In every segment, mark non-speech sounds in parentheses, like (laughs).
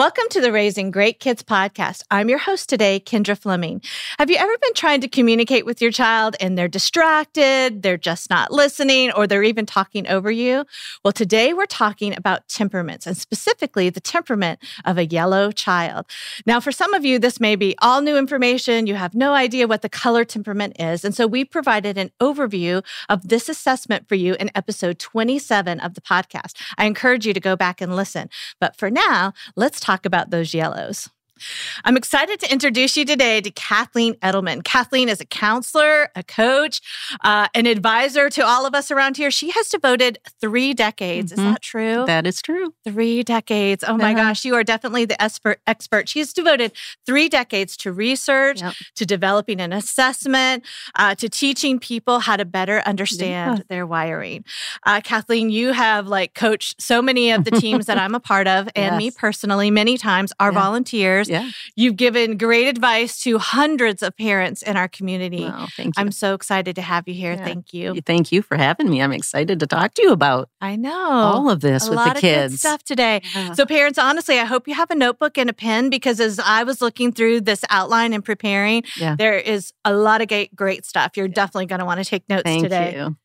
Welcome to the Raising Great Kids podcast. I'm your host today, Kendra Fleming. Have you ever been trying to communicate with your child and they're distracted, they're just not listening, or they're even talking over you? Well, today we're talking about temperaments and specifically the temperament of a yellow child. Now, for some of you, this may be all new information. You have no idea what the color temperament is. And so we provided an overview of this assessment for you in episode 27 of the podcast. I encourage you to go back and listen. But for now, let's talk about those yellows. I'm excited to introduce you today to Kathleen Edelman. Kathleen is a counselor, a coach, uh, an advisor to all of us around here. She has devoted three decades. Mhm. Is that true? That is true. Three decades. Oh my Uh-huh. gosh, you are definitely the expert. Expert. She has devoted three decades to research, Yep. to developing an assessment, uh, to teaching people how to better understand Yeah. their wiring. Uh, Kathleen, you have like coached so many of the teams that (laughs) I'm a part of, and me personally, many times, our Yeah. volunteers. Yeah. You've given great advice to hundreds of parents in our community. Wow, thank you. I'm so excited to have you here. Yeah. Thank you. Thank you for having me. I'm excited to talk to you about I know all of this a with lot the of good kids. stuff today. Yeah. So, parents, honestly, I hope you have a notebook and a pen because as I was looking through this outline and preparing, Yeah. there is a lot of great, great stuff. You're definitely going to want to take notes Thank today. you.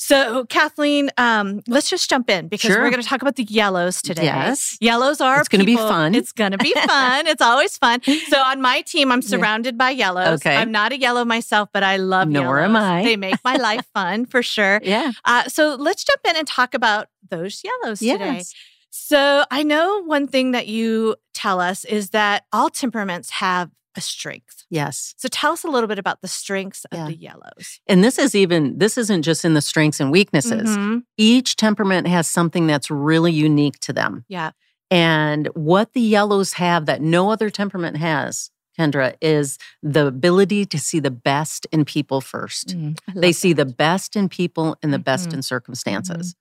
So, Kathleen, um, let's just jump in because Sure. we're going to talk about the yellows today. Yes. Yellows are It's gonna be fun. It's going to be fun. it's always fun. So, (laughs) on my team, I'm Yeah. surrounded by yellows. Okay. I'm not a yellow myself, but I love Nor yellows. am I. They make my life (laughs) fun for sure. Yeah. Uh, so, let's jump in and talk about those yellows today. Yes. So I know one thing that you tell us is that all temperaments have a strength. Yes. So tell us a little bit about the strengths of Yeah. the yellows. And this is even this isn't just in the strengths and weaknesses. Mhm. Each temperament has something that's really unique to them. Yeah. And what the yellows have that no other temperament has, Kendra, is the ability to see the best in people first. Mm, They see the best in people and the best Mhm. in circumstances.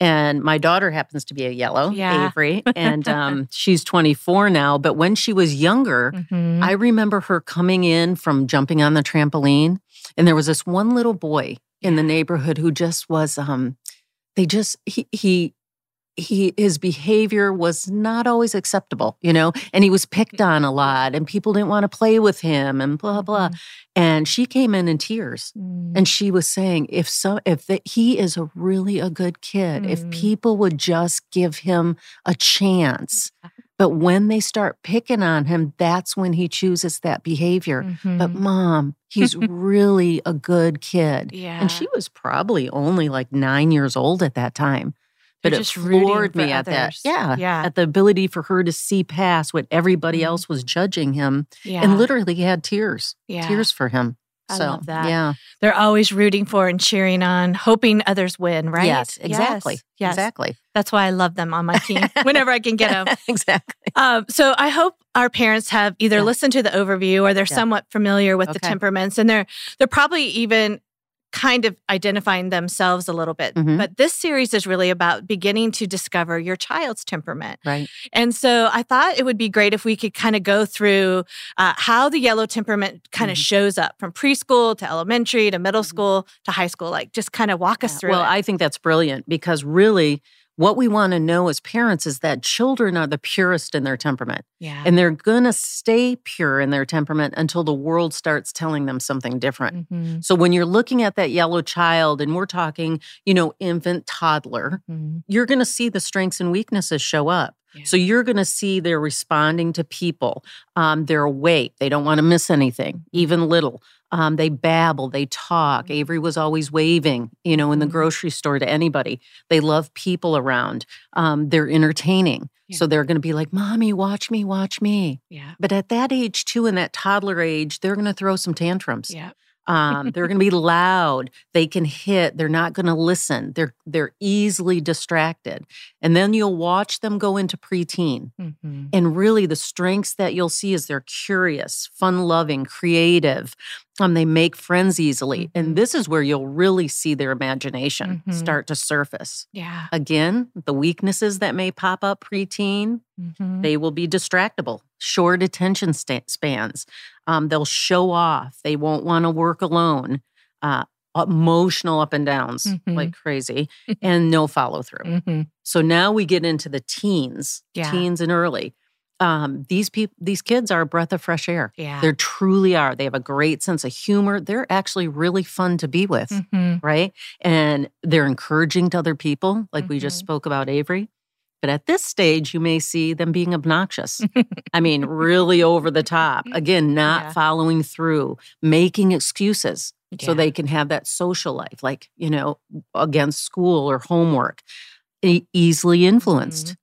And my daughter happens to be a yellow, Yeah. Avery, and (laughs) um, she's 24 now. But when she was younger, Mhm. I remember her coming in from jumping on the trampoline, and there was this one little boy in the neighborhood who just was. Um, they just he he he his behavior was not always acceptable, you know, and he was picked on a lot, and people didn't want to play with him, and blah blah. Mhm. And she came in in tears. Mm. And she was saying, if so, if the, he is a really a good kid, if Mm. people would just give him a chance, but when they start picking on him, that's when he chooses that behavior. But Mhm. mom, he's (laughs) really a good kid. yeah. And she was probably only like nine years old at that time. But You're it just rooting floored me at that. Yeah. Yeah. At the ability for her to see past what everybody Mhm. else was judging him yeah. and literally had tears, yeah. tears for him. I so, love that. Yeah. They're always rooting for and cheering on, hoping others win, right? Yes, exactly. Yes. yes. Exactly. That's why I love them on my team (laughs) whenever I can get them. (laughs) exactly. Um, so I hope our parents have either Yeah. listened to the overview or they're Yeah. somewhat familiar with the temperaments, and they're they're probably even kind of identifying themselves a little bit. Mhm. But this series is really about beginning to discover your child's temperament. Right. And so I thought it would be great if we could kind of go through uh, how the yellow temperament kind of Mhm. shows up from preschool to elementary to middle Mhm. school to high school. Like just kind of walk us through. Well, it. I think that's brilliant because really what we want to know as parents is that children are the purest in their temperament yeah. and they're going to stay pure in their temperament until the world starts telling them something different. Mhm. So when you're looking at that yellow child and we're talking, you know, infant, toddler, Mhm. you're going to see the strengths and weaknesses show up. Yeah. So you're going to see they're responding to people. Um, they're awake. They don't want to miss anything, even little. Um, they babble. They talk. Mhm. Avery was always waving, you know, in the Mhm. grocery store to anybody. They love people around. Um, they're entertaining. Yeah. So they're going to be like, Mommy, watch me, watch me. Yeah. But at that age, too, in that toddler age, they're going to throw some tantrums. Yeah. Um, they're going to be loud. They can hit. They're not going to listen. They're they're easily distracted. And then you'll watch them go into preteen. Mhm. And really, the strengths that you'll see is they're curious, fun-loving, creative. Um, they make friends easily, Mhm. and this is where you'll really see their imagination Mhm. start to surface. Yeah. Again, the weaknesses that may pop up preteen, Mhm. they will be distractible, short attention spans. Um, they'll show off. They won't want to work alone. Uh, emotional up and downs Mhm. like crazy, (laughs) and no follow through. Mhm. So now we get into the teens, Yeah. teens and early. um, these people, these kids are a breath of fresh air. Yeah. They truly are. They have a great sense of humor. They're actually really fun to be with, Mhm. right? And they're encouraging to other people, like we just Mhm. spoke about Avery. But at this stage, you may see them being obnoxious. (laughs) I mean, really over the top. Again, not Yeah. following through, making excuses so they can have that social life, like, you know, against school or homework, e- easily influenced. Mm-hmm.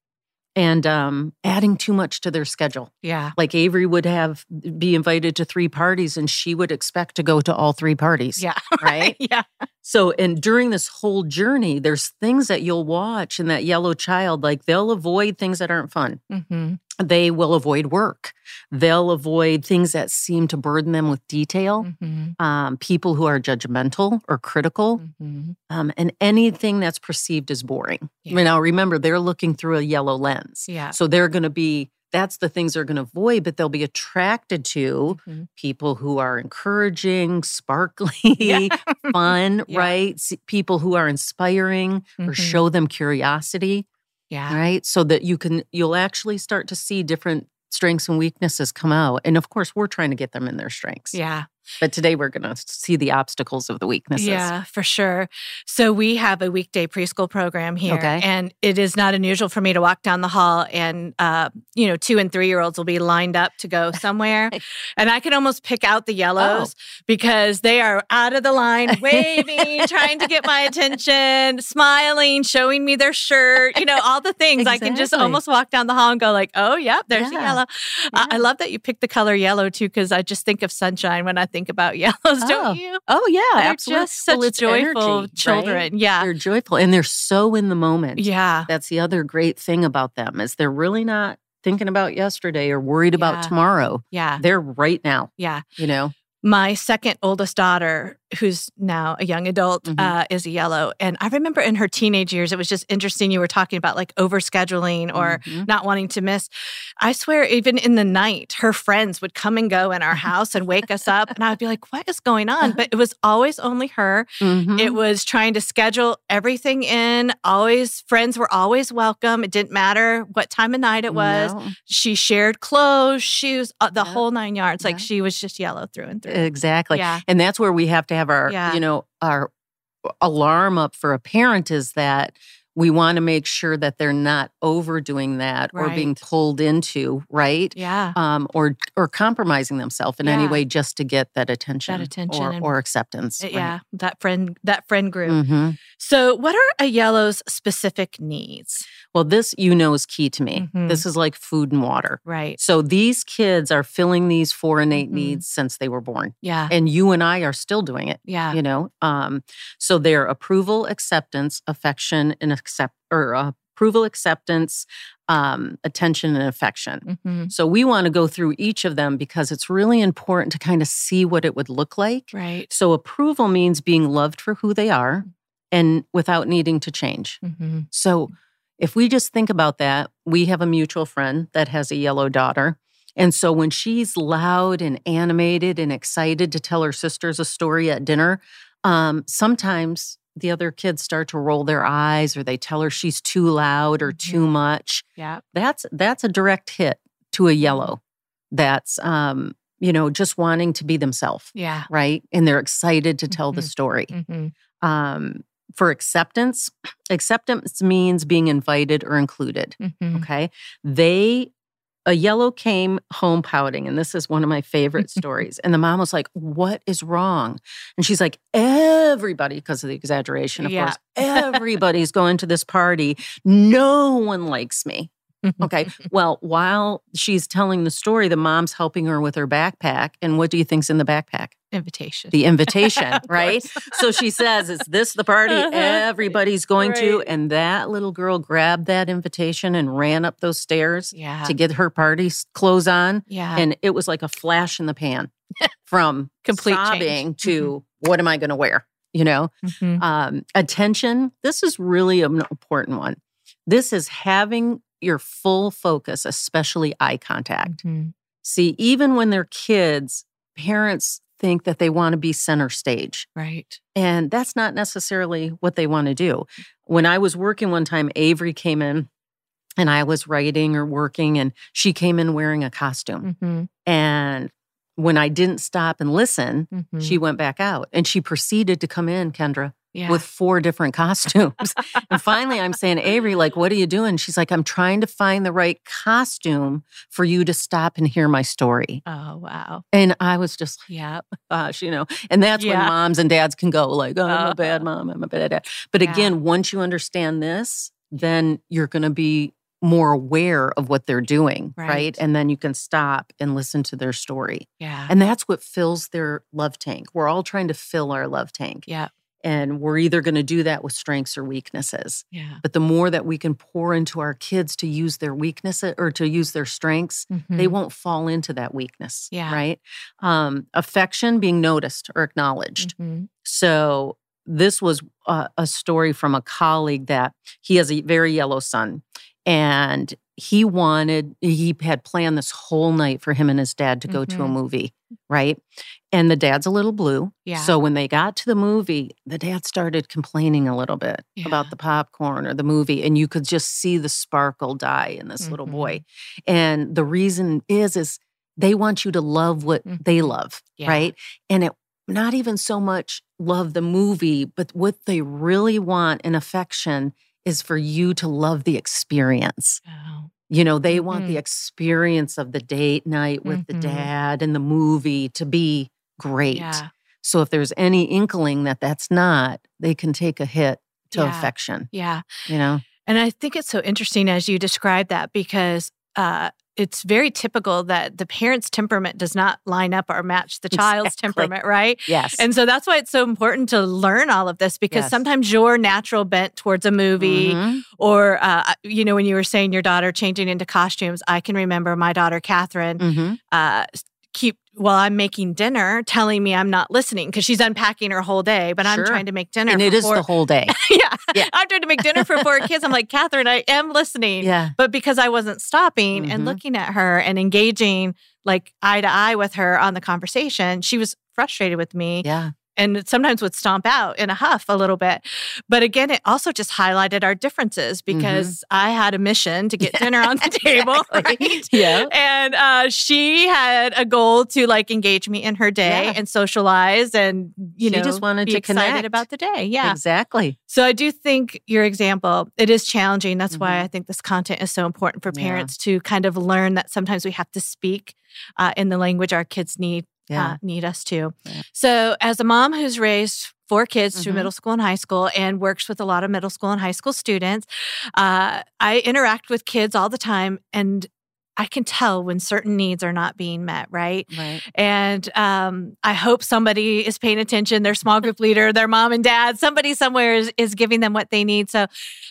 And um, adding too much to their schedule. Yeah. Like Avery would have be invited to three parties and she would expect to go to all three parties. Yeah. (laughs) Right. yeah. So, and during this whole journey, there's things that you'll watch in that yellow child, like they'll avoid things that aren't fun. hmm They will avoid work. They'll avoid things that seem to burden them with detail. hmm Um, people who are judgmental or critical, hmm um, and anything that's perceived as boring. Yeah. Now, remember, they're looking through a yellow lens. Yeah. So they're going to be, that's the things they're going to avoid, but they'll be attracted to Mhm. people who are encouraging, sparkly, Yeah. (laughs) fun, Yeah. right? People who are inspiring or Mhm. show them curiosity, Yeah. right? So that you can, you'll actually start to see different strengths and weaknesses come out. And of course, we're trying to get them in their strengths. Yeah. But today we're going to see the obstacles of the weaknesses. Yeah, for sure. So we have a weekday preschool program here, Okay. and it is not unusual for me to walk down the hall and uh, you know two and three year olds will be lined up to go somewhere, (laughs) and I can almost pick out the yellows Oh. because they are out of the line, waving, trying to get my (laughs) attention, smiling, showing me their shirt, you know, all the things. I can just almost walk down the hall and go like, oh, yep, there's the Yeah. yellow. I, I love that you picked the color yellow too, because I just think of sunshine when I think about yellows, (laughs) Oh, don't you? Oh, yeah. They're absolutely. just such Well, it's joyful energy, right? children. Yeah. They're joyful and they're so in the moment. Yeah. That's the other great thing about them is they're really not thinking about yesterday or worried Yeah. about tomorrow. Yeah. They're right now, Yeah. you know. My second oldest daughter, who's now a young adult, Mhm. uh, is yellow. And I remember in her teenage years, it was just interesting. You were talking about like overscheduling or Mhm. not wanting to miss. I swear, even in the night, her friends would come and go in our (laughs) house and wake us up. And I would be like, what is going on? But it was always only her. Mhm. It was trying to schedule everything in. Always, friends were always welcome. It didn't matter what time of night it was. No, She shared clothes, shoes, uh, the Yeah. whole nine yards. Like she was just yellow through and through. exactly. Yeah. And that's where we have to have our, Yeah. you know, our alarm up for a parent is that we want to make sure that they're not overdoing that or being pulled into, right? Yeah. Um, or or compromising themselves in any way just to get that attention, that attention or, or acceptance. Uh, Yeah. That friend, that friend group. hmm So, what are a yellow's specific needs? Well, this you know is key to me. Mhm. This is like food and water. Right. So these kids are filling these four innate Mhm. needs since they were born. Yeah. And you and I are still doing it, Yeah. you know? Um, so they're approval, acceptance, affection, and accept or uh, approval, acceptance, um, attention, and affection. hmm So we want to go through each of them because it's really important to kind of see what it would look like. Right. So approval means being loved for who they are and without needing to change. hmm So if we just think about that, we have a mutual friend that has a yellow daughter. And so when she's loud and animated and excited to tell her sisters a story at dinner, um, sometimes the other kids start to roll their eyes or they tell her she's too loud or too Mhm. much. Yeah. That's that's a direct hit to a yellow. That's um, you know, just wanting to be themselves, Yeah. right? And they're excited to tell the Mhm. story hmm um, for acceptance, acceptance means being invited or included. hmm Okay. They, a yellow came home pouting, and this is one of my (laughs) favorite stories. And the mom was like, What is wrong? And she's like, Everybody, because of the exaggeration, of Yeah. course, everybody's going to this party. No one likes me. (laughs) Okay. Well, while she's telling the story, the mom's helping her with her backpack. And what do you think's in the backpack? Invitation. The invitation, (laughs) right? So she says, Is this the party (laughs) everybody's going to? And that little girl grabbed that invitation and ran up those stairs Yeah. to get her party clothes on. yeah. And it was like a flash in the pan (laughs) from Complete change. sobbing to what am I going to wear? You know, Mhm. um, attention. This is really an important one. This is having your full focus, especially eye contact. Mhm. See, even when they're kids, parents think that they want to be center stage. Right. And that's not necessarily what they want to do. When I was working one time, Avery came in and I was writing or working, and she came in wearing a costume. Mm-hmm. And when I didn't stop and listen, Mm-hmm. she went back out and she proceeded to come in, Kendra, yeah. with four different (laughs) costumes. and finally, I'm saying, Avery, like, what are you doing? She's like, I'm trying to find the right costume for you to stop and hear my story. oh wow. And I was just like, Yeah. gosh, you know, and that's when moms and dads can go, like, oh, I'm Uh-huh. a bad mom, I'm a bad dad. But Yeah. again, once you understand this, then you're going to be more aware of what they're doing, Right. right. And then you can stop and listen to their story. Yeah. And that's what fills their love tank. We're all trying to fill our love tank. Yeah. And we're either going to do that with strengths or weaknesses. Yeah. But the more that we can pour into our kids to use their weaknesses or to use their strengths, they Mhm. won't fall into that weakness. Yeah. Right. Um, affection being noticed or acknowledged. Mhm. So this was a, a story from a colleague that he has a very yellow son and he wanted he had planned this whole night for him and his dad to go to a Mhm. movie right and the dad's a little blue Yeah. so when they got to the movie the dad started complaining a little bit Yeah. about the popcorn or the movie and you could just see the sparkle die in this little boy Mm-hmm. and the reason is is they want you to love what they Mhm. love Yeah. right and it not even so much love the movie but what they really want in affection is for you to love the experience Oh. you know they want Mhm. the experience of the date night with Mhm. the dad and the movie to be great Yeah. so if there's any inkling that that's not they can take a hit to Yeah. affection Yeah. you know And I think it's so interesting as you describe that because uh, it's very typical that the parent's temperament does not line up or match the child's Exactly. temperament, right? yes And so that's why it's so important to learn all of this because Yes. sometimes your natural bent towards a movie Mhm. or, uh, you know, when you were saying your daughter changing into costumes, I can remember my daughter, Catherine, Mhm. uh, keep while I'm making dinner telling me I'm not listening because she's unpacking her whole day, but I'm trying to make dinner. and for it is four- the whole day (laughs) yeah. Yeah. I'm trying to make dinner for four kids. I'm like, Catherine, I am listening. yeah But because I wasn't stopping Mhm. and looking at her and engaging like eye to eye with her on the conversation, she was frustrated with me yeah and sometimes would stomp out in a huff a little bit. But again, it also just highlighted our differences because I had a mission to get Mm-hmm. Dinner on (laughs) the table. exactly. Right? Yeah. And uh, she had a goal to like engage me in her day Yeah. and socialize and, you She know, just wanted be to excited connect. about the day. Yeah. exactly So I do think your example, it is challenging. That's why Mhm. I think this content is so important for Yeah. parents to kind of learn that sometimes we have to speak uh, in the language our kids need yeah uh, need us to. Yeah. So as a mom who's raised four kids through Mhm. middle school and high school and works with a lot of middle school and high school students, uh, I interact with kids all the time and I can tell when certain needs are not being met, right? right And um, I hope somebody is paying attention, their small group leader, their mom and dad, somebody somewhere is, is giving them what they need. So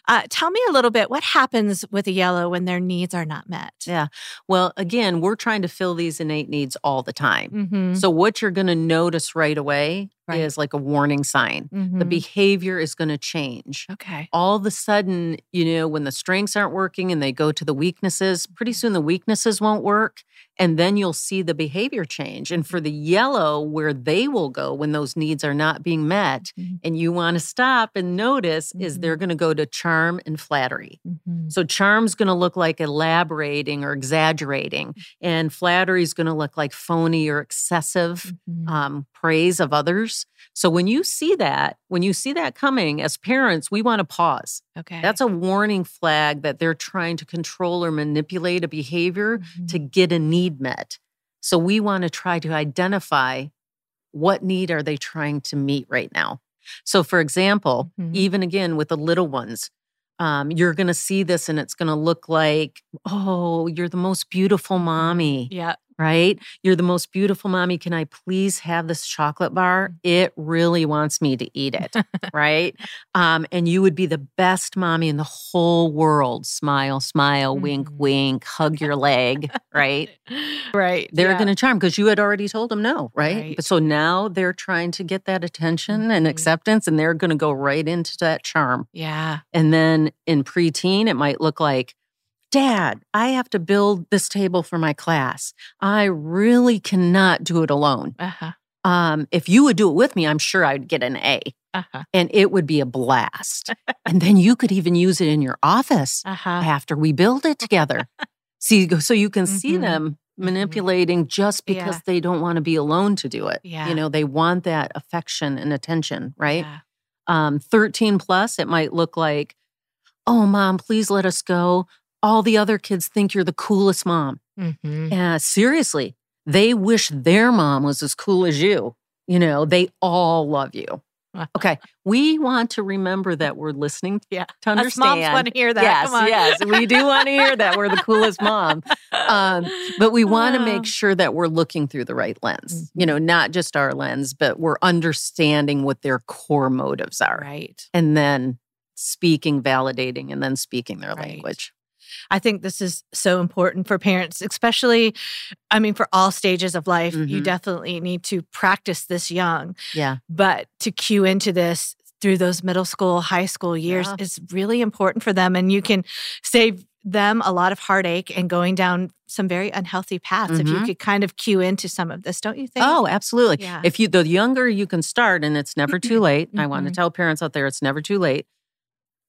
uh, tell me a little bit what happens with a yellow when their needs are not met? Yeah. Well, again, we're trying to fill these innate needs all the time. Mm-hmm. So, what you're going to notice right away Right. is like a warning sign. The Mhm. behavior is going to change. okay. All of a sudden, you know, when the strengths aren't working and they go to the weaknesses, pretty soon the weaknesses won't work. And then you'll see the behavior change. And for the yellow, where they will go when those needs are not being met, Mhm. and you want to stop and notice, is Mhm. they're going to go to charm and flattery. Mhm. So charm's going to look like elaborating or exaggerating, and flattery is going to look like phony or excessive Mhm. um, praise of others. So when you see that, when you see that coming, as parents, we want to pause. okay. That's a warning flag that they're trying to control or manipulate a behavior Mhm. to get a need met. So we want to try to identify what need are they trying to meet right now. So, for example, Mhm. even again with the little ones, um, you're going to see this and it's going to look like, oh, you're the most beautiful mommy, yeah. Right? You're the most beautiful mommy. Can I please have this chocolate bar? It really wants me to eat it, (laughs) right? Um, and you would be the best mommy in the whole world. Smile, smile, wink, Mhm. wink, hug your leg, right? (laughs) right. They're yeah. going to charm because you had already told them no, right? Right. But so now they're trying to get that attention and Mhm. acceptance, and they're going to go right into that charm. Yeah. And then in preteen, it might look like, Dad, I have to build this table for my class. I really cannot do it alone. Uh-huh. Um, if you would do it with me, I'm sure I'd get an A Uh-huh. and it would be a blast. and then you could even use it in your office Uh-huh. after we build it together. See, so you can see Mhm. them manipulating just because Yeah. they don't want to be alone to do it. Yeah. You know, they want that affection and attention, right? Yeah. Um, 13 plus, it might look like, oh, mom, please let us go. All the other kids think you're the coolest mom. Mhm. Uh, seriously, they wish their mom was as cool as you. You know, they all love you. Okay, we want to remember that we're listening Yeah. to Us understand. moms want to hear that. Yes, Come on. yes, we do want to hear that we're the coolest mom. (laughs) Um, But we want to make sure that we're looking through the right lens, you know, not just our lens, but we're understanding what their core motives are. right. And then speaking, validating, and then speaking their Right. language. I think this is so important for parents, especially, I mean, for all stages of life. You Mhm. definitely need to practice this young, Yeah. but to cue into this through those middle school, high school years Yeah. is really important for them. And you can save them a lot of heartache and going down some very unhealthy paths if you Mhm. could kind of cue into some of this, don't you think? Oh, absolutely. Yeah. If you, the younger you can start, and it's never too late. I want to Mhm. tell parents out there, it's never too late.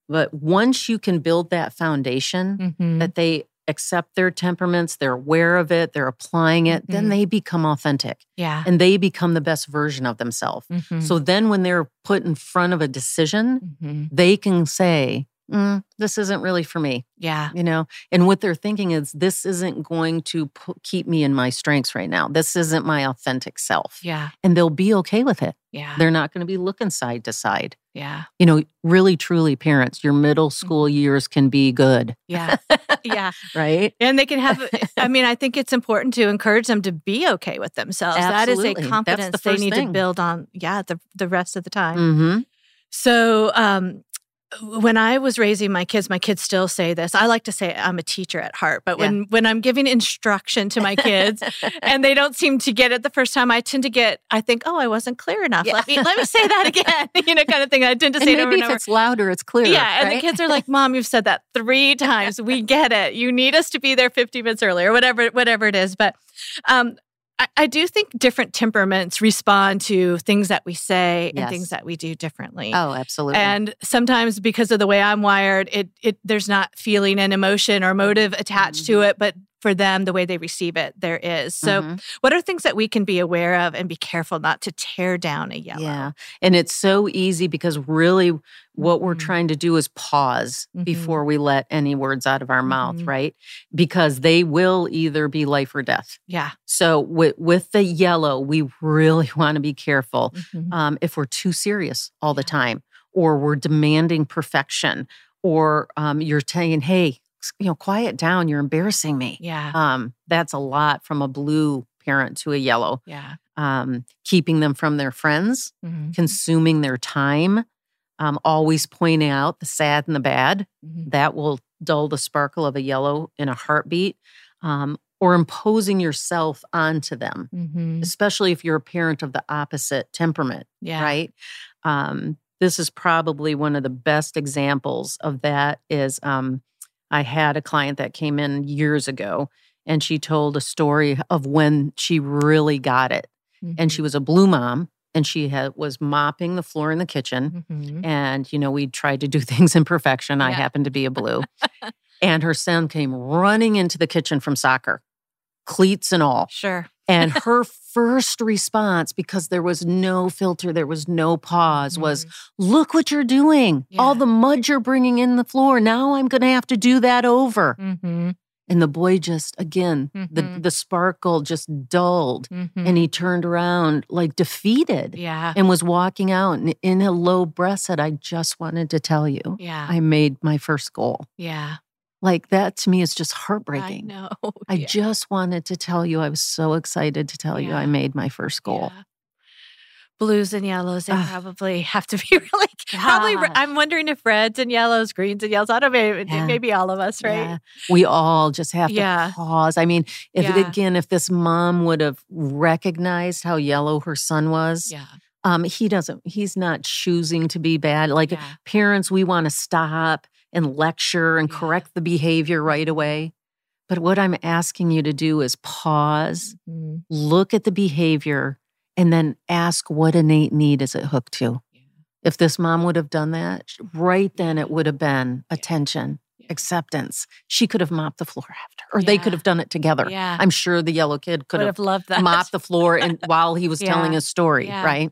But once you can build that foundation, Mhm. that they accept their temperaments, they're aware of it, they're applying it, then Mhm. they become authentic yeah. and they become the best version of themselves. Mhm. So then when they're put in front of a decision, Mhm. they can say, "Mm, this isn't really for me, yeah. you know? And what they're thinking is, this isn't going to pu- keep me in my strengths right now. This isn't my authentic self. Yeah. And they'll be okay with it. Yeah. They're not going to be looking side to side. Yeah. You know, really, truly, parents, your middle school years can be good, Yeah. (laughs) yeah. right? And they can have, (laughs) I mean, I think it's important to encourage them to be okay with themselves. That is a That's the confidence they need thing. to build on, yeah, the, the rest of the time. Mm-hmm. So, um, when I was raising my kids, my kids still say this. I like to say I'm a teacher at heart, but when when I'm giving instruction to my kids (laughs) and they don't seem to get it the first time, I tend to get I think, oh, I wasn't clear enough. Yeah. Let me let me say that (laughs) again. (laughs) you know, kind of thing. I tend to and say it maybe and if over. it's louder, it's clearer. Yeah, and the kids are like, "Mom, you've said that three times. We get it. You need us to be there 50 minutes earlier, whatever, whatever it is." But um, I, I do think different temperaments respond to things that we say and things that we do differently. Oh, absolutely. And sometimes because of the way I'm wired, it it there's not feeling and emotion or motive attached to Mhm. it, but for them, the way they receive it, there is. So, Mhm. what are things that we can be aware of and be careful not to tear down a yellow? Yeah. And it's so easy because really what we're Mhm. trying to do is pause Mhm. before we let any words out of our mouth, Mhm. right? Because they will either be life or death. Yeah. So with with the yellow, we really (laughs) want to be careful Mhm. um, if we're too serious all the time, or we're demanding perfection, or um, you're saying, "Hey, you know, quiet down. You're embarrassing me." Yeah. Um, that's a lot from a blue parent to a yellow. Yeah. Um, keeping them from their friends, Mhm. consuming their time, um, always pointing out the sad and the bad. Mhm. That will dull the sparkle of a yellow in a heartbeat. Um, or imposing yourself onto them, Mhm. especially if you're a parent of the opposite temperament Yeah. right? Um, this is probably one of the best examples of that. Is um, I had a client that came in years ago, and she told a story of when she really got it, and she was a blue mom, and she had was mopping the floor in the kitchen, Mhm. and you know we tried to do (laughs) things in perfection. I Yeah. happened to be a blue, (laughs) and her son came running into the kitchen from soccer, cleats and all. Sure. And (laughs) her first response, because there was no filter, there was no pause, was, Mhm. Look what you're doing. All the mud you're bringing in the floor. Now I'm going to have to do that over. Mhm. And the boy just, again, the, Mhm. the sparkle just dulled. And he turned around like defeated yeah. and was walking out and in a low breath said, I just wanted to tell you, Yeah. I made my first goal. yeah. Like that to me is just I heartbreaking. know. (laughs) I Yeah. just wanted to tell you, I was so excited to tell you I made my first goal. Yeah. Blues and yellows, they Ah. probably have to be (laughs) really. Probably, Gosh. I'm wondering if reds and yellows, greens and yellows. I don't know, maybe, Yeah. maybe all of us, right? Yeah. We all just have to pause. I mean, if Yeah. again, if this mom would have recognized how yellow her son was, Yeah. um, he doesn't, he's not choosing to be bad. Like yeah. parents, we want to stop and lecture and correct the behavior right away. But what I'm asking you to do is pause, Mhm. look at the behavior, and then ask what innate need is it hooked to. Yeah. If this mom would have done that, right then it would have been Yeah. attention, Yeah. acceptance. She could have mopped the floor after, or they could have done it together. Yeah. I'm sure the yellow kid could Would have have loved that. mopped the floor and (laughs) while he was telling Yeah. his story, Yeah. right?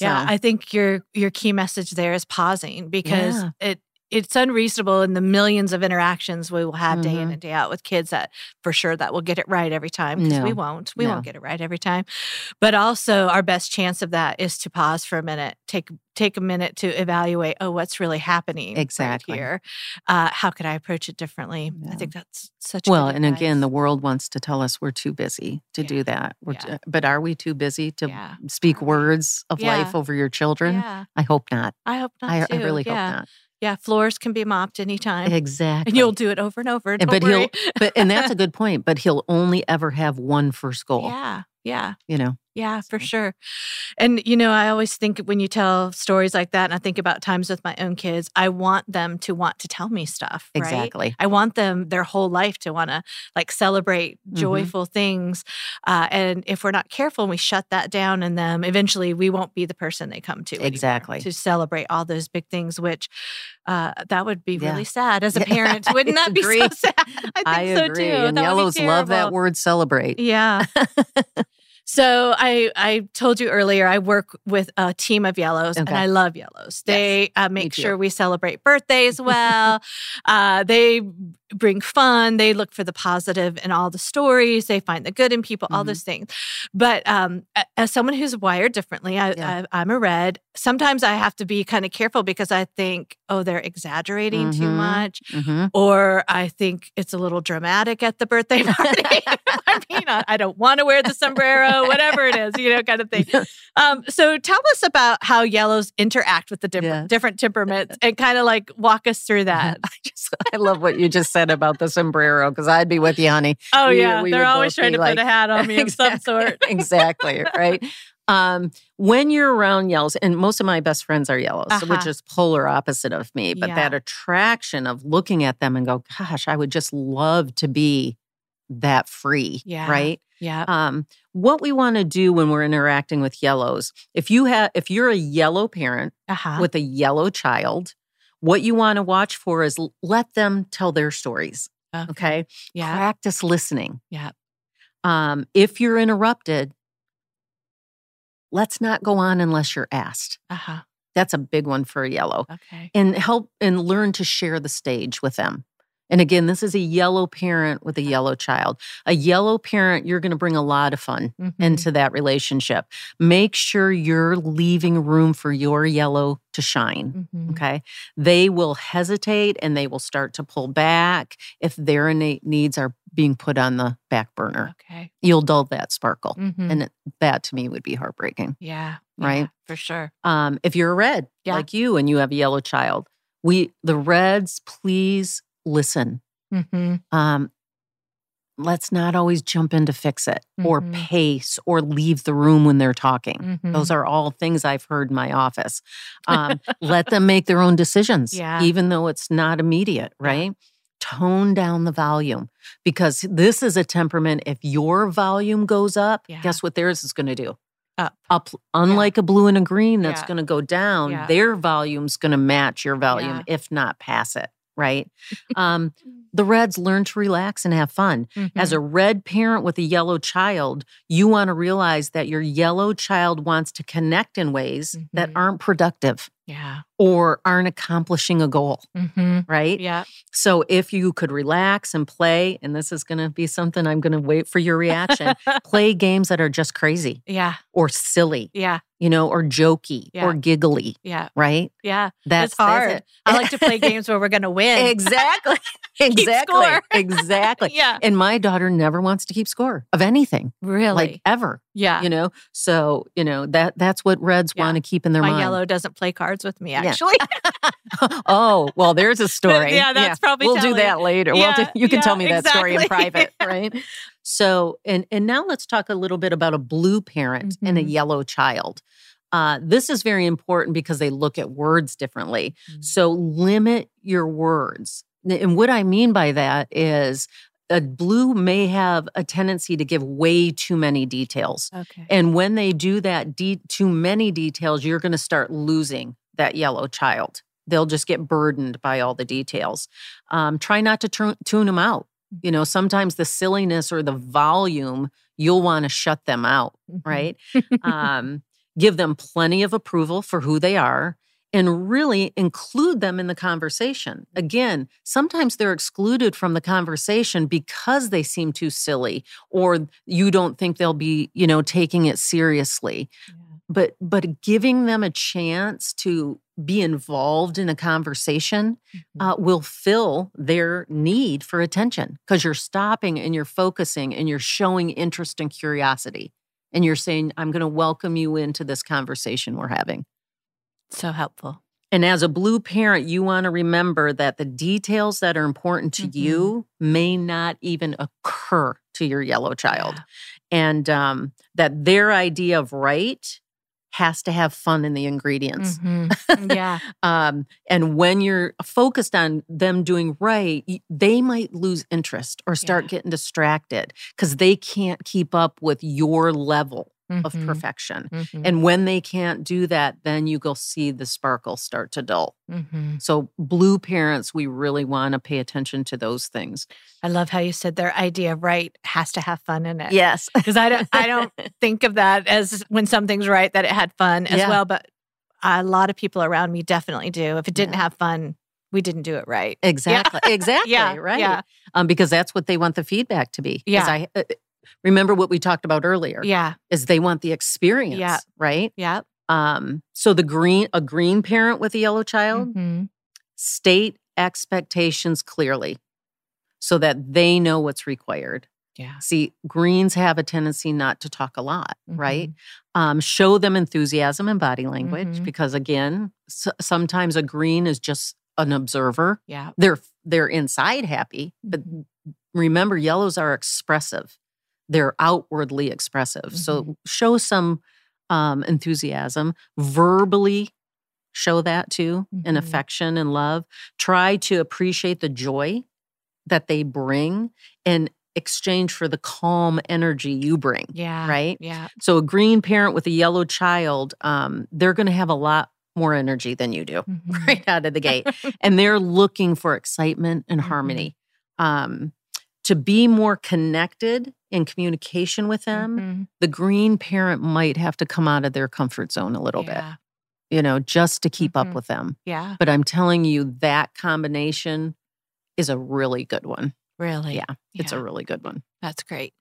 Yeah, So, I think your your key message there is pausing because Yeah. it it's unreasonable in the millions of interactions we will have day in Mhm. and day out with kids that for sure that we'll get it right every time because we won't we No. won't get it right every time but also our best chance of that is to pause for a minute take take a minute to evaluate oh what's really happening right Exactly. here uh, how could i approach it differently i think that's such well, good and again, the world wants to tell us we're too busy to Yeah. do that. Yeah. t- but are we too busy to yeah speak words of Yeah. life over your children? yeah I hope not. i hope not I, I really yeah. hope not. Yeah floors can be mopped anytime Exactly. and you'll do it over and over. And- Don't but worry. he'll but and that's a (laughs) good point. But he'll only ever have one first goal. yeah, yeah, You know. Yeah, for sure. And you know, I always think when you tell stories like that, and I think about times with my own kids, I want them to want to tell me stuff. Right? Exactly. I want them their whole life to want to like celebrate Mhm. joyful things. Uh, and if we're not careful and we shut that down in them, eventually we won't be the person they come to Exactly. to celebrate all those big things. Which uh, that would be Yeah. really sad as a parent. (laughs) Wouldn't that be so sad? I think I so agree. too. And That yellows love that word celebrate. Yeah. (laughs) (laughs) so I I told you earlier I work with a team of yellows and I love yellows. They uh, make sure we celebrate birthdays well. (laughs) uh, they bring fun. They look for the positive in all the stories. They find the good in people. All Mhm. those things. But um, as someone who's wired differently, I, Yeah. I, I'm a red. Sometimes I have to be kind of careful because I think, oh, they're exaggerating too Mhm. much hmm or I think it's a little dramatic at the birthday (laughs) party. (laughs) I mean, I, I don't want to wear the sombrero, whatever it is, you know, kind of thing. Um, so tell us about how yellows interact with the different Yeah. different temperaments and kind of like walk us through that. (laughs) I just I love what you just said about the sombrero because I'd be with you, honey. Oh We- yeah, we they're always trying to like- put a hat on (laughs) me of some sort. (laughs) exactly right. Um, when you're around yellows, and most of my best friends are yellows, which Uh-huh. is polar opposite of me, but that attraction of looking at them and go, gosh, I would just love to be that free. Yeah. Right. Yeah. Um, what we want to do when we're interacting with yellows, if you have if you're a yellow parent Uh-huh. with a yellow child, what you want to watch for is let them tell their stories. Okay. Yeah. Practice listening. Yeah. Um, if you're interrupted, let's not go on unless you're asked. Uh-huh. That's a big one for a yellow. Okay. And help and learn to share the stage with them. And again, this is a yellow parent with a yellow child. A yellow parent, you're going to bring a lot of fun Mhm. into that relationship. Make sure you're leaving room for your yellow to shine. Mhm. Okay. They will hesitate and they will start to pull back if their innate needs are being put on the back burner. Okay. You'll dull that sparkle. Mhm. And that to me would be heartbreaking. yeah. right? yeah, for sure. Um, if you're a red Yeah. like you and you have a yellow child, we, the reds, please listen. Mm-hmm. Um, let's not always jump in to fix it or Mhm. pace or leave the room when they're talking. Mm-hmm. Those are all things I've heard in my office. (laughs) Um, let them make their own decisions, Yeah. even though it's not immediate, Yeah. right? Tone down the volume because this is a temperament. If your volume goes up, Yeah. guess what theirs is going to do? Up. Up. Unlike a blue and a green that's Yeah. going to go down, Yeah. their volume's going to match your volume, Yeah. if not pass it, right? um, (laughs) the reds learn to relax and have fun. As Mm-hmm. a red parent with a yellow child, you want to realize that your yellow child wants to connect in ways that Mhm. aren't productive yeah. or aren't accomplishing a goal, Mm-hmm. right? Yeah. So if you could relax and play, and this is going to be something I'm going to wait for your reaction, (laughs) play games that are just crazy yeah. or silly, Yeah. you know, or jokey Yeah. or giggly, Yeah. right? Yeah. That's it's that's hard. it. I like to play (laughs) games where we're going to win. exactly. (laughs) exactly. exactly. Yeah. And my daughter never wants to keep score of anything, Really? like ever. Yeah. You know, so you know that that's what Reds Yeah. want to keep in their My mind. yellow doesn't play cards with me, actually. (laughs) oh, well, there's a story. Yeah, that's probably We'll do that later. Yeah, well, you can yeah, tell me that story in exactly. private, right? (laughs) So, and and now let's talk a little bit about a blue parent and a Mhm. yellow child. Uh, this is very important because they look at words differently. Mm. So limit your words. And what I mean by that is a blue may have a tendency to give way too many details. Okay. And when they do that de- too many details, you're going to start losing that yellow child. They'll just get burdened by all the details. Um, try not to tune tune them out. You know, sometimes the silliness or the volume, you'll want to shut them out, Mhm. right? (laughs) um, give them plenty of approval for who they are and really include them in the conversation. Again, sometimes they're excluded from the conversation because they seem too silly or you don't think they'll be, you know, taking it seriously. Yeah. But but giving them a chance to be involved in a conversation Mhm. uh, will fill their need for attention because you're stopping and you're focusing and you're showing interest and curiosity. And you're saying, I'm going to welcome you into this conversation we're having. So helpful. And as a blue parent, you want to remember that the details that are important to Mhm. you may not even occur to your yellow child. Yeah. And um, that their idea of right has to have fun in the ingredients. Mhm. yeah. (laughs) Um, and when you're focused on them doing right, they might lose interest or start Yeah. getting distracted because they can't keep up with your level of Mhm. perfection. Mhm. And when they can't do that, then you go see the sparkle start to dull. Mhm. So, blue parents, we really want to pay attention to those things. I love how you said their idea of right has to have fun in it. Yes. Because I don't, I don't (laughs) think of that as when something's right that it had fun as Yeah. well. But a lot of people around me definitely do. If it didn't Yeah. have fun, we didn't do it right. Exactly. (laughs) Exactly. Yeah, right. yeah. Um, because that's what they want the feedback to be. Yeah. I uh, remember what we talked about earlier. Yeah. Is they want the experience. Yeah. Right. Yeah. Um, so the green, a green parent with a yellow child, Mhm. state expectations clearly so that they know what's required. Yeah. See, greens have a tendency not to talk a lot, right? Mm-hmm. Um, show them enthusiasm and body language Mhm. because, again, s- sometimes a green is just an observer. Yeah. They're they're inside happy, but Mhm. remember, yellows are expressive. They're outwardly expressive. So Mm-hmm. show some um, enthusiasm verbally. Show that too, and Mhm. affection and love. Try to appreciate the joy that they bring in exchange for the calm energy you bring. Yeah. Right. Yeah. So a green parent with a yellow child, um, they're going to have a lot more energy than you do (laughs) Mhm. right out of the gate, (laughs) and they're looking for excitement and Mhm. harmony. Um, to be more connected in communication with them, Mhm. the green parent might have to come out of their comfort zone a little bit, you know, just to keep Mhm. up with them. Yeah. But I'm telling you, that combination is a really good one. Really. Yeah, It's Yeah. a really good one. That's great.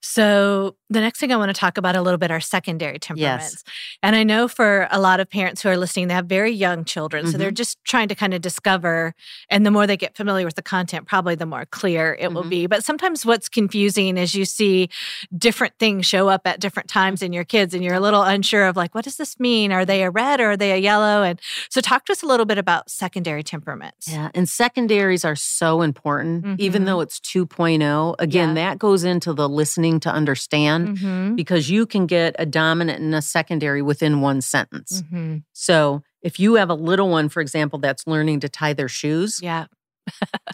So, the next thing I want to talk about a little bit are secondary temperaments. And I know for a lot of parents who are listening, they have very young children. So, they're Mm-hmm. just trying to kind of discover. And the more they get familiar with the content, probably the more clear it will Mhm. be. But sometimes what's confusing is you see different things show up at different times in your kids, and you're a little unsure of like, what does this mean? Are they a red or are they a yellow? And so, talk to us a little bit about secondary temperaments. Yeah, and secondaries are so important, even Mhm. though it's 2.0. Again, Yeah. that goes into the listening to understand Mhm. because you can get a dominant and a secondary within one sentence. Mhm. So if you have a little one, for example, that's learning to tie their shoes Yeah.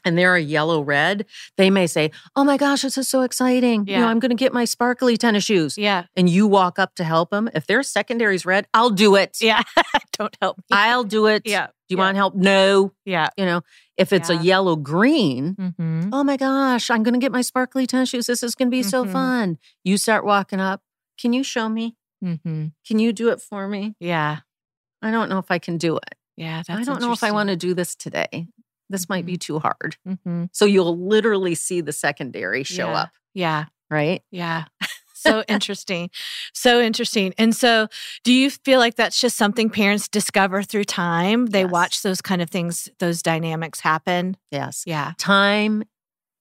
And they're a yellow red, they may say, Oh my gosh, this is so exciting. You know, Yeah. I'm going to get my sparkly tennis shoes. Yeah. And you walk up to help them. If their secondary's red, I'll do it. Yeah. (laughs) Don't help me. I'll do it. Yeah. Do you yeah. want help? No. Yeah. You know, if it's Yeah. a yellow green, Mm-hmm. oh my gosh, I'm going to get my sparkly tennis shoes. This is going to be so Mhm. fun. You start walking up. Can you show me? Mm-hmm. Can you do it for me? Yeah. I don't know if I can do it. Yeah. That's I don't know if I want to do this today. This might be too hard. Mm-hmm. So you'll literally see the secondary show Yeah. up, Yeah. right? Yeah. (laughs) So interesting. So interesting. And so, do you feel like that's just something parents discover through time? They Yes. watch those kind of things, those dynamics happen? Yes. Yeah. Time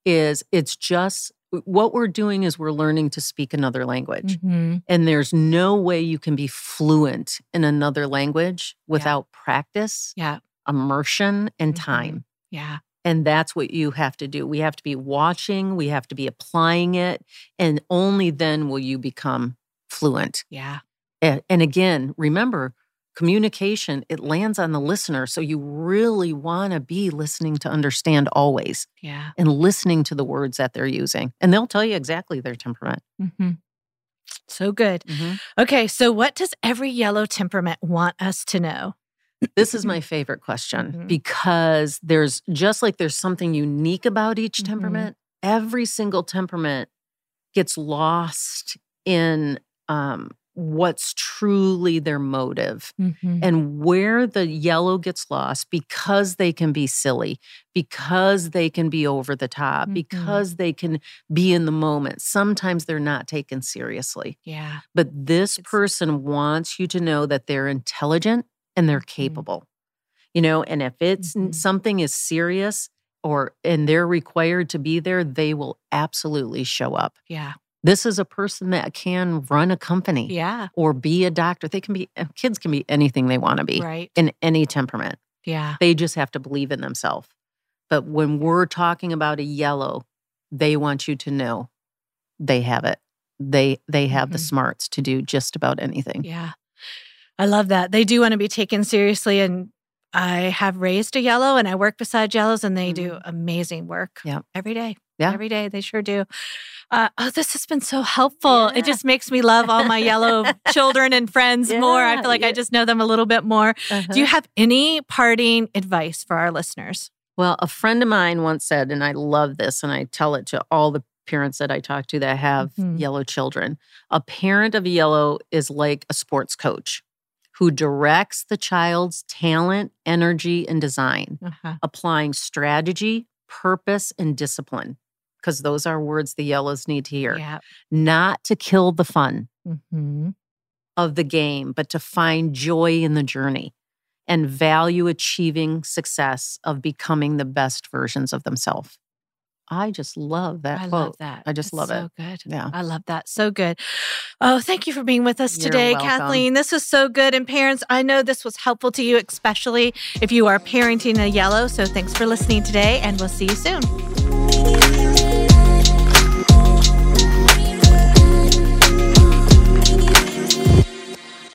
is, it's just what we're doing is we're learning to speak another language. Mm-hmm. And there's no way you can be fluent in another language without practice, Yeah. immersion, and Mhm. time. Yeah. And that's what you have to do. We have to be watching, we have to be applying it, and only then will you become fluent. Yeah. A- And again, remember, communication, it lands on the listener. So you really want to be listening to understand always Yeah. and listening to the words that they're using. And they'll tell you exactly their temperament. hmm So good. Okay. So, what does every yellow temperament want us to know? This is my favorite question Mhm. because there's just like there's something unique about each Mhm. temperament, every single temperament gets lost in um, what's truly their motive. Mhm. And where the yellow gets lost because they can be silly, because they can be over the top, Mhm. because they can be in the moment. Sometimes they're not taken seriously. Yeah. But this It's- person wants you to know that they're intelligent and they're Mhm. capable. You know, and if it's Mhm. something is serious or and they're required to be there, they will absolutely show up. Yeah. This is a person that can run a company Yeah. or be a doctor. They can be uh, kids can be anything they want to be Right. in any temperament. Yeah. They just have to believe in themselves. But when we're talking about a yellow, they want you to know they have it. They they have the Mhm. smarts to do just about anything. Yeah. I love that. They do want to be taken seriously. And I have raised a yellow and I work beside yellows and they do amazing work Yep. every day. Yeah. Every day. They sure do. Uh, oh, this has been so helpful. Yeah. It just makes me love all my yellow (laughs) children and friends more. I feel like I just know them a little bit more. Uh-huh. Do you have any parting advice for our listeners? Well, a friend of mine once said, and I love this, and I tell it to all the parents that I talk to that have Mhm. yellow children. A parent of a yellow is like a sports coach who directs the child's talent, energy, and design, Uh-huh. applying strategy, purpose, and discipline. Because those are words the yellows need to hear. Yeah. Not to kill the fun Mhm. of the game, but to find joy in the journey and value achieving success of becoming the best versions of themselves. I just love that I quote. love that. I just That's love so it. So good. Yeah. I love that. So good. Oh, thank you for being with us today. Kathleen. This was so good. And parents, I know this was helpful to you, especially if you are parenting a yellow. So thanks for listening today, and we'll see you soon.